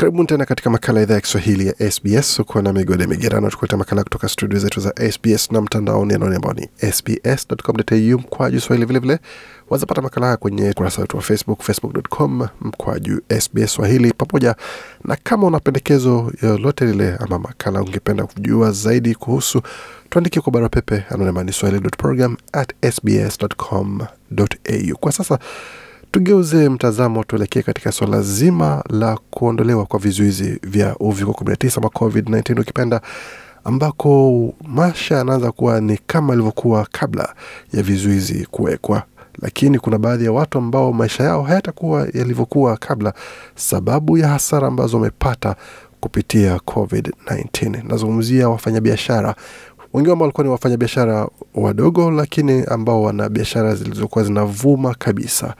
Karibuni tena katika makala ya idhaa ya Kiswahili ya SBS. Ukuwa na migode migerano, tukuleta makala kutoka studio zetu za SBS na mtandaoni anaoni ambao ni sbs.com.au mkwaju swahili. Vilevile wazapata makala haya kwenye ukurasa wetu wa Facebook, facebook.com mkwaju SBS Swahili, pamoja na kama una pendekezo yoyote lile ama makala ungependa kujua zaidi kuhusu, tuandikie kwa barua pepe anaoni ambao ni swahili.program@sbs.com.au. Kwa sasa Tugeuze mtazamo, tuelekee katika swala zima la kuondolewa kwa vizuizi vya uviko 19 ama COVID-19 ukipenda, ambako maisha yanaanza kuwa ni kama ilivyokuwa kabla ya vizuizi kuwekwa, lakini kuna baadhi ya watu ambao maisha yao hayatakuwa yalivyokuwa kabla, sababu ya hasara ambazo wamepata kupitia COVID-19. Nazungumzia wafanyabiashara wengi ambao walikuwa ni wafanyabiashara wadogo, lakini ambao wana biashara zilizokuwa zinavuma kabisa.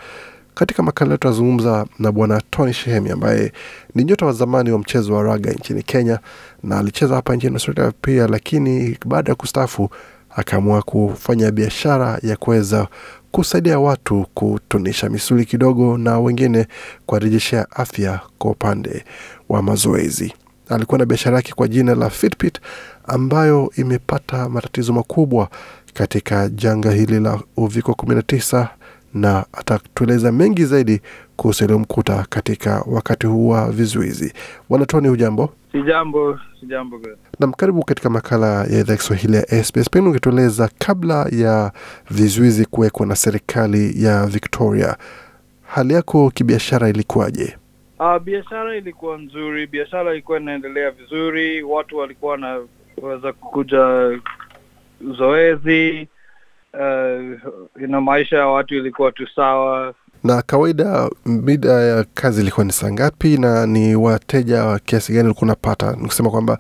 Katika makala tunazungumza na Bwana Tony Shehemi ambaye ni nyota wa zamani wa mchezo wa raga nchini Kenya na alicheza hapa nchini Australia pia, lakini baada ya kustaafu akaamua kufanya biashara ya kuweza kusaidia watu kutunisha misuli kidogo na wengine kuwarejeshea afya kwa upande wa mazoezi. Alikuwa na biashara yake kwa jina la Fitbit ambayo imepata matatizo makubwa katika janga hili la uviko 19 na atatueleza mengi zaidi kuhusu yaliyomkuta katika wakati huu wa vizuizi. Bwana Tony, hujambo? Sijambo, sijambo. Nam, karibu katika makala ya idhaa Kiswahili ya SBS. Pengine ungetueleza kabla ya vizuizi kuwekwa na serikali ya Victoria, hali yako kibiashara ilikuwaje? Uh, biashara ilikuwa nzuri, biashara ilikuwa inaendelea vizuri, watu walikuwa wanaweza kukuja zoezi uh, ina maisha ya watu ilikuwa tu sawa. Na kawaida mida ya kazi ilikuwa ni saa ngapi, na ni wateja wa kiasi gani ulikuwa unapata? Nikusema kwamba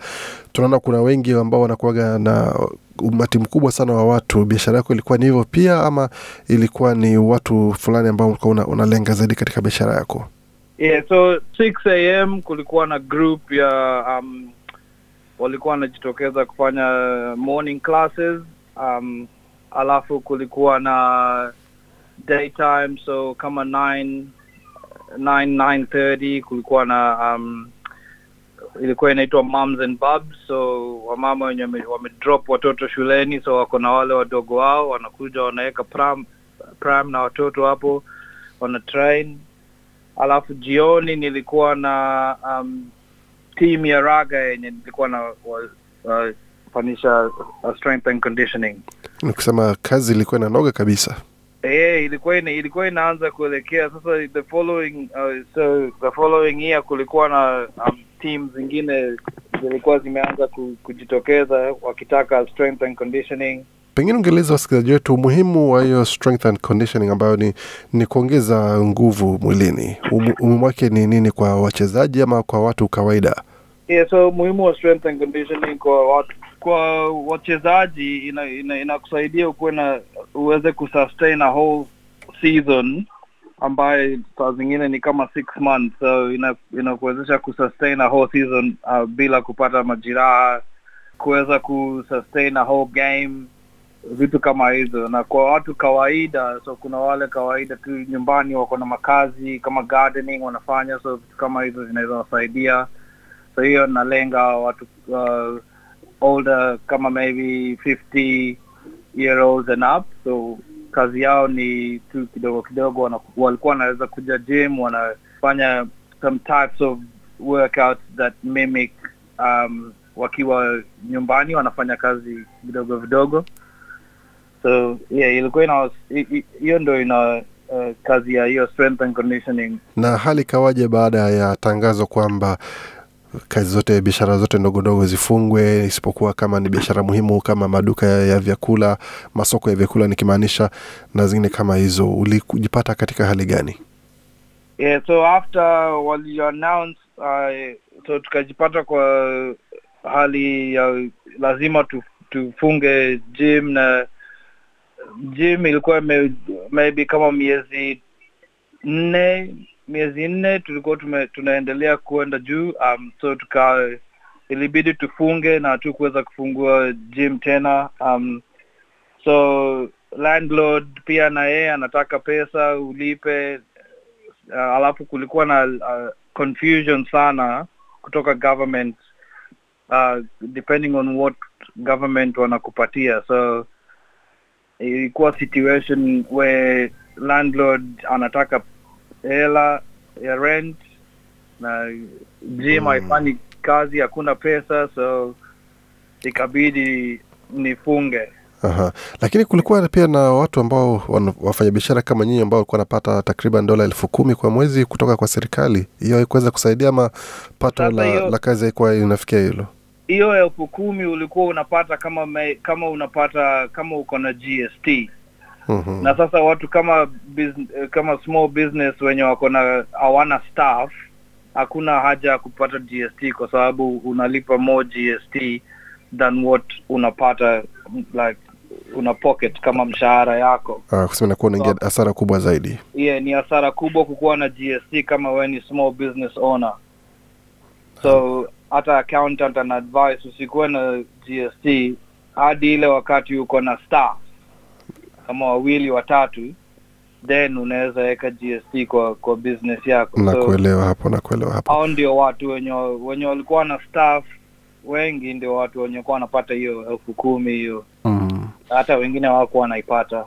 tunaona kuna wengi ambao wanakuwaga na umati mkubwa sana wa watu. Biashara yako ilikuwa ni hivyo pia, ama ilikuwa ni watu fulani ambao ulikuwa una, unalenga zaidi katika biashara yako? Yeah, so 6 am kulikuwa na group ya um, walikuwa wanajitokeza kufanya morning classes um, alafu kulikuwa na daytime so kama 9 9 9:30 kulikuwa na um, ilikuwa inaitwa moms and bubs so wamama wenye wamedrop watoto shuleni so wako na wale wadogo wao wanakuja wanaweka pram, pram na watoto hapo wana train. Alafu jioni nilikuwa na um, team ya raga yenye nilikuwa na fanyisha uh, strength and conditioning Nikusema kazi ilikuwa inanoga kabisa. Eh, ilikuwa ina, ilikuwa inaanza kuelekea sasa the following uh, so the following year kulikuwa na um, team zingine zilikuwa zimeanza ku, kujitokeza wakitaka strength and conditioning Pengine ungeeleza wasikilizaji wetu umuhimu wa hiyo strength and conditioning ambayo ni, ni kuongeza nguvu mwilini. Umu- Umuhimu wake ni nini kwa wachezaji ama kwa watu kawaida? Yeah, so umuhimu wa strength and conditioning kwa watu kwa wachezaji ina, ina, inakusaidia ukuwe na uweze kusustain a whole season ambayo saa zingine ni kama six months. So ina- inakuwezesha kusustain a whole season uh, bila kupata majiraha kuweza kusustain a whole game vitu kama hizo. Na kwa watu kawaida so kuna wale kawaida tu nyumbani wako na makazi kama gardening wanafanya so vitu kama hizo zinaweza wasaidia. So hiyo nalenga watu uh, older kama maybe 50 year olds and up. So kazi yao ni tu kidogo kidogo walikuwa wanaweza kuja gym wanafanya some types of workouts that mimic um, wakiwa nyumbani wanafanya kazi vidogo vidogo. So yeah ilikuwa ina hiyo ndo ina uh, kazi ya hiyo strength and conditioning. Na hali ikawaje baada ya tangazo kwamba kazi zote, biashara zote ndogo ndogo zifungwe, isipokuwa kama ni biashara muhimu kama maduka ya, ya vyakula, masoko ya vyakula nikimaanisha, na zingine kama hizo, ulijipata katika hali gani? yeah so after wali announce uh, so tukajipata kwa hali ya lazima tu, tufunge gym na gym ilikuwa maybe kama miezi nne miezi nne tulikuwa tume, tunaendelea kuenda juu um, so tuka ilibidi tufunge na tu kuweza kufungua gym tena um, so landlord pia na yeye anataka pesa ulipe uh, alafu kulikuwa na uh, confusion sana kutoka government uh, depending on what government wanakupatia. So ilikuwa situation where landlord anataka hela ya rent na gym Mm. kazi hakuna pesa so ikabidi nifunge Aha. Lakini kulikuwa pia na watu ambao wafanyabiashara kama nyinyi ambao walikuwa wanapata takriban dola elfu kumi kwa mwezi kutoka kwa serikali. Hiyo haikuweza kusaidia ama pato la, la kazi haikuwa inafikia hilo? hiyo elfu kumi ulikuwa unapata kama me, kama unapata kama uko na GST Mhm. na sasa watu kama business, kama small business wenye wako na hawana staff hakuna haja ya kupata GST kwa sababu unalipa more GST than what unapata like una pocket kama mshahara yako Ah, kusema unaingia hasara kubwa zaidi. yeah, ni hasara kubwa kukuwa na GST kama wewe ni small business owner. So hata accountant ana advice usikuwe na GST hadi ile wakati uko na staff kama wawili watatu, then unaweza weka GST kwa kwa business yako. nakuelewa So kuelewa hapo, nakuelewa hapo. hao ndio watu wenye wenye walikuwa na staff wengi, ndio watu wenye kuwa wanapata hiyo elfu kumi hiyo, Mm. hata wengine hawakuwa wanaipata.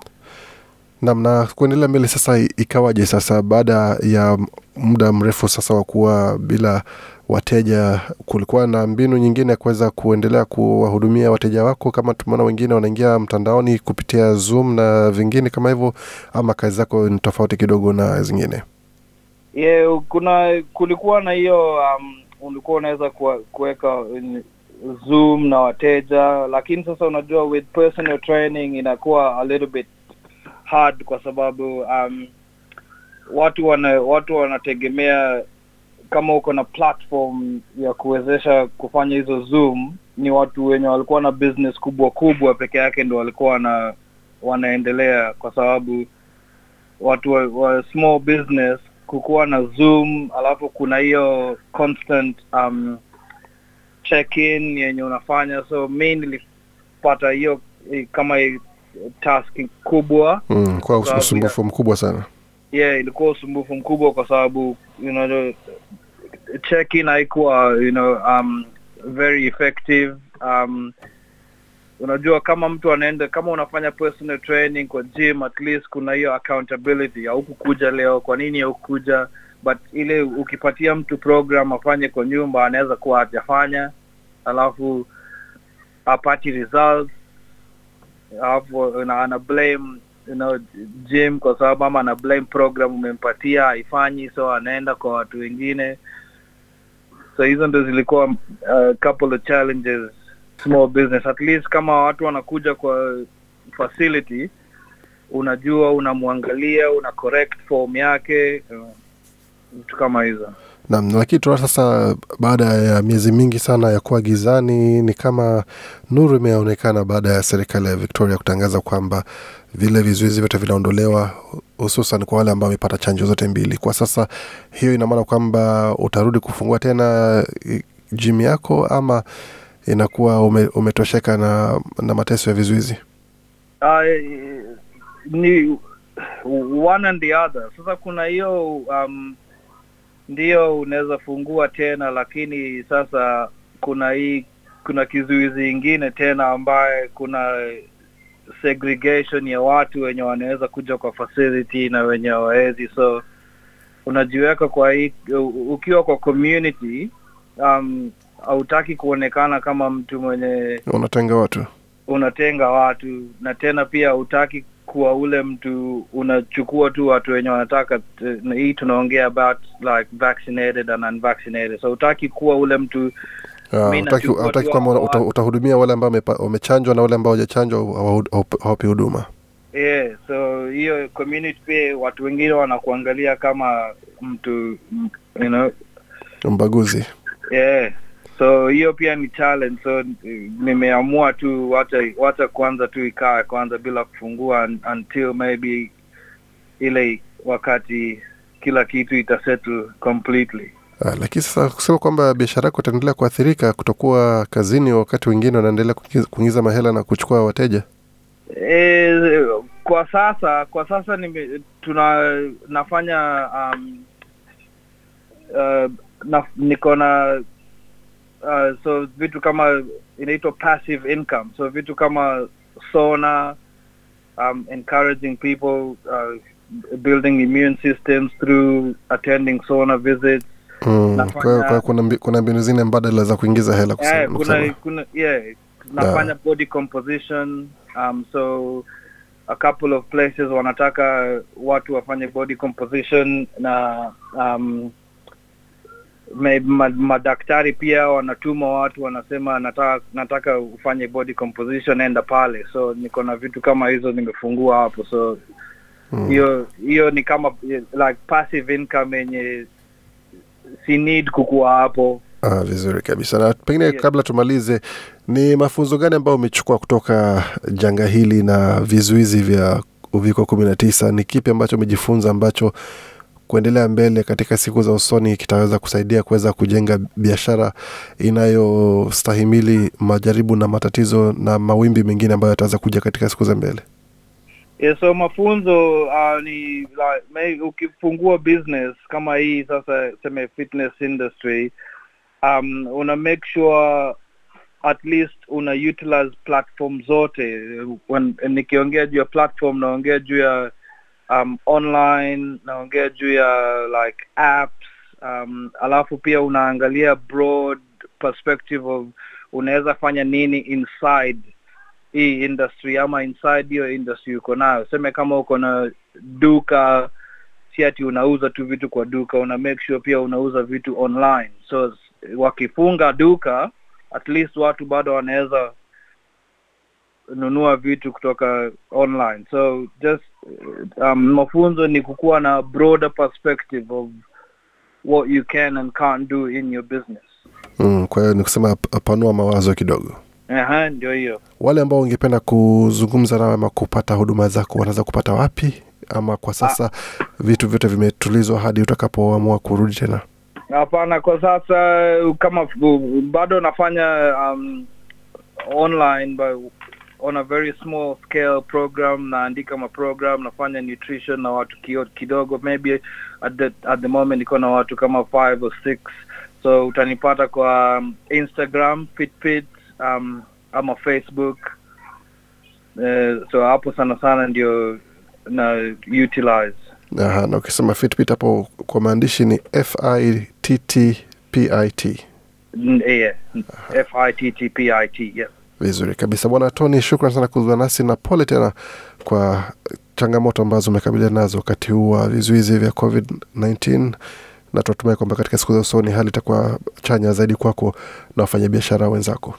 Nam, na kuendelea mbele sasa, ikawaje sasa baada ya muda mrefu sasa wa kuwa bila wateja, kulikuwa na mbinu nyingine ya kuweza kuendelea kuwahudumia wateja wako, kama tumeona wengine wanaingia mtandaoni kupitia Zoom na vingine kama hivyo, ama kazi zako ni tofauti kidogo na zingine? yeah, kuna kulikuwa na hiyo um, ulikuwa unaweza kuweka in- zoom na wateja lakini sasa unajua with personal training inakuwa a little bit hard kwa sababu um, watu wana watu wanategemea kama uko na platform ya kuwezesha kufanya hizo zoom ni watu wenye walikuwa na business kubwa kubwa peke yake ndo walikuwa wana wanaendelea kwa sababu watu wa, wa small business kukuwa na zoom alafu kuna hiyo constant um, check in yenye unafanya so mi nilipata hiyo eh, kama task kubwa Mm, kwa usumbufu mkubwa sana. Yeah ilikuwa usumbufu mkubwa kwa sababu you know check haikuwa you know um, very effective. Um, unajua kama mtu anaenda kama unafanya personal training kwa gym at least kuna hiyo accountability. Haukukuja leo kwa nini haukukuja but ile ukipatia mtu program afanye kwa nyumba anaweza kuwa hajafanya alafu apati results alafu ana blame you know, gym kwa sababu ama ana blame program umempatia haifanyi so anaenda kwa watu wengine. So hizo ndo zilikuwa uh, couple of challenges small business. At least kama watu wanakuja kwa facility unajua unamwangalia una correct form yake uh, vitu kama hizo Naam, lakini tunaona sasa baada ya miezi mingi sana ya kuwa gizani, ni kama nuru imeonekana baada ya serikali ya Victoria kutangaza kwamba vile vizuizi vyote vinaondolewa, hususan kwa wale ambao wamepata chanjo zote mbili. Kwa sasa hiyo ina maana kwamba utarudi kufungua tena eh, gym yako ama inakuwa ume, umetosheka na, na mateso ya vizuizi? uh, ni one and the other sasa kuna hiyo um, ndio unaweza fungua tena lakini sasa kuna hii kuna kizuizi ingine tena ambaye kuna segregation ya watu wenye wanaweza kuja kwa facility na wenye hawawezi. So unajiweka kwa hii ukiwa kwa community um, hautaki kuonekana kama mtu mwenye Unatenga watu. unatenga watu na tena pia hutaki kuwa ule mtu unachukua tu watu wenye wanataka hii tunaongea about like vaccinated and unvaccinated so utaki kuwa ule mtu Ah, hutaki kwamba utahudumia wale ambao wamechanjwa na wale ambao hawajachanjwa hawa- hawapi huduma. yeah so hiyo community pia watu wengine wanakuangalia kama mtu you know Mbaguzi. yeah so hiyo pia ni challenge. So nimeamua tu wacha wacha kwanza tu ikaa kwanza bila kufungua un- until maybe ile wakati kila kitu itasettle completely. Ah, lakini sasa kusema kwamba biashara yako itaendelea kuathirika kutokuwa kazini wakati wengine wanaendelea kuingiza mahela na kuchukua wateja? E, kwa sasa kwa sasa nime, tuna nafanya um, uh, na, niko na uh, so vitu kama inaitwa passive income. So vitu kama sona um, encouraging people uh, building immune systems through attending sona visits. Mm. Nafanya- kwa, kwa, kuna, mbi- kuna mbinu zingine mbadala za kuingiza hela yeah, kuna kuna yeah nafanya body composition um so a couple of places wanataka watu wafanye body composition na um may- ma- madaktari pia wanatuma watu wanasema nataka nataka ufanye body composition enda pale. So niko na vitu kama hizo nimefungua hapo. So Mm. hiyo hiyo ni kama like passive income yenye si need kukuwa hapo. Ah, vizuri kabisa. Na pengine Yeah. kabla tumalize ni mafunzo gani ambayo umechukua kutoka janga hili na vizuizi vya uviko kumi na tisa? Ni kipi ambacho umejifunza ambacho kuendelea mbele katika siku za usoni kitaweza kusaidia kuweza kujenga biashara inayostahimili majaribu na matatizo na mawimbi mengine ambayo yataweza kuja katika siku za mbele? Yeah, so mafunzo uh, ni like ukifungua business kama hii sasa seme fitness industry um, una make sure at least una utilize platform zote. Nikiongea juu ya platform naongea juu ya um, online naongea juu ya like apps um, alafu pia unaangalia broad perspective of unaweza fanya nini inside hii industry ama inside hiyo industry uko nayo. Seme kama uko na duka si unauza tu vitu kwa duka una make sure pia unauza vitu online. So wakifunga duka at least watu bado wanaweza nunua vitu kutoka online. So just um, mafunzo ni kukuwa na broader perspective of what you can and can't do in your business. Mm, kwa hiyo ni kusema panua mawazo kidogo. Aha, ndio hiyo. Wale ambao ungependa kuzungumza nao ama kupata huduma zako wanaweza kupata wapi? Ama kwa sasa vitu vyote vimetulizwa hadi utakapoamua kurudi tena? Hapana kwa sasa kama bado nafanya um, online but on a very small scale program naandika maprogram nafanya nutrition na watu kidogo maybe at the, at the moment niko na watu kama five or six. So utanipata kwa um, instagram fitpit um, ama facebook. Uh, so hapo sana sana ndio na utilize. Aha, na ukisema fitpit hapo kwa maandishi ni fittpit yeah f i t t p i t yeah vizuri kabisa. Bwana tony shukran sana kuzungumza nasi na pole tena kwa changamoto ambazo umekabiliana nazo wakati huu wa vizuizi vya covid-19 na tunatumai kwamba katika siku za usoni hali itakuwa chanya zaidi kwako na wafanyabiashara wenzako.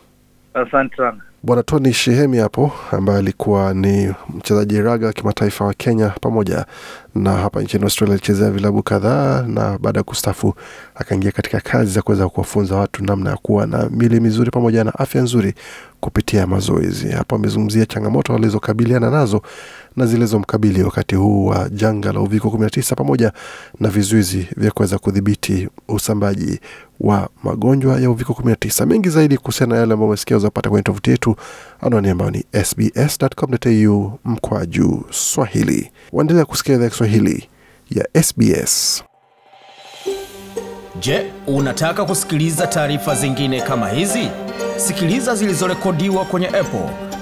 Asante sana bwana tony shehemi hapo ambaye alikuwa ni mchezaji raga wa kimataifa wa kenya pamoja na hapa nchini australia alichezea vilabu kadhaa na baada ya kustafu akaingia katika kazi za kuweza kuwafunza watu namna ya kuwa na mili mizuri pamoja na afya nzuri kupitia mazoezi. Hapo amezungumzia changamoto alizokabiliana nazo na zilizomkabili wakati huu wa janga la uviko 19 pamoja na vizuizi vya kuweza kudhibiti usambaji wa magonjwa ya uviko 19 mengi zaidi kuhusiana na yale ambayo umesikia uzapata kwenye tovuti yetu anwani ambayo ni sbs.com.au mkwaju swahili. Waendelea kusikia idhaa kiswahili ya sbs. Je, unataka kusikiliza taarifa zingine kama hizi? Sikiliza zilizorekodiwa kwenye Apple,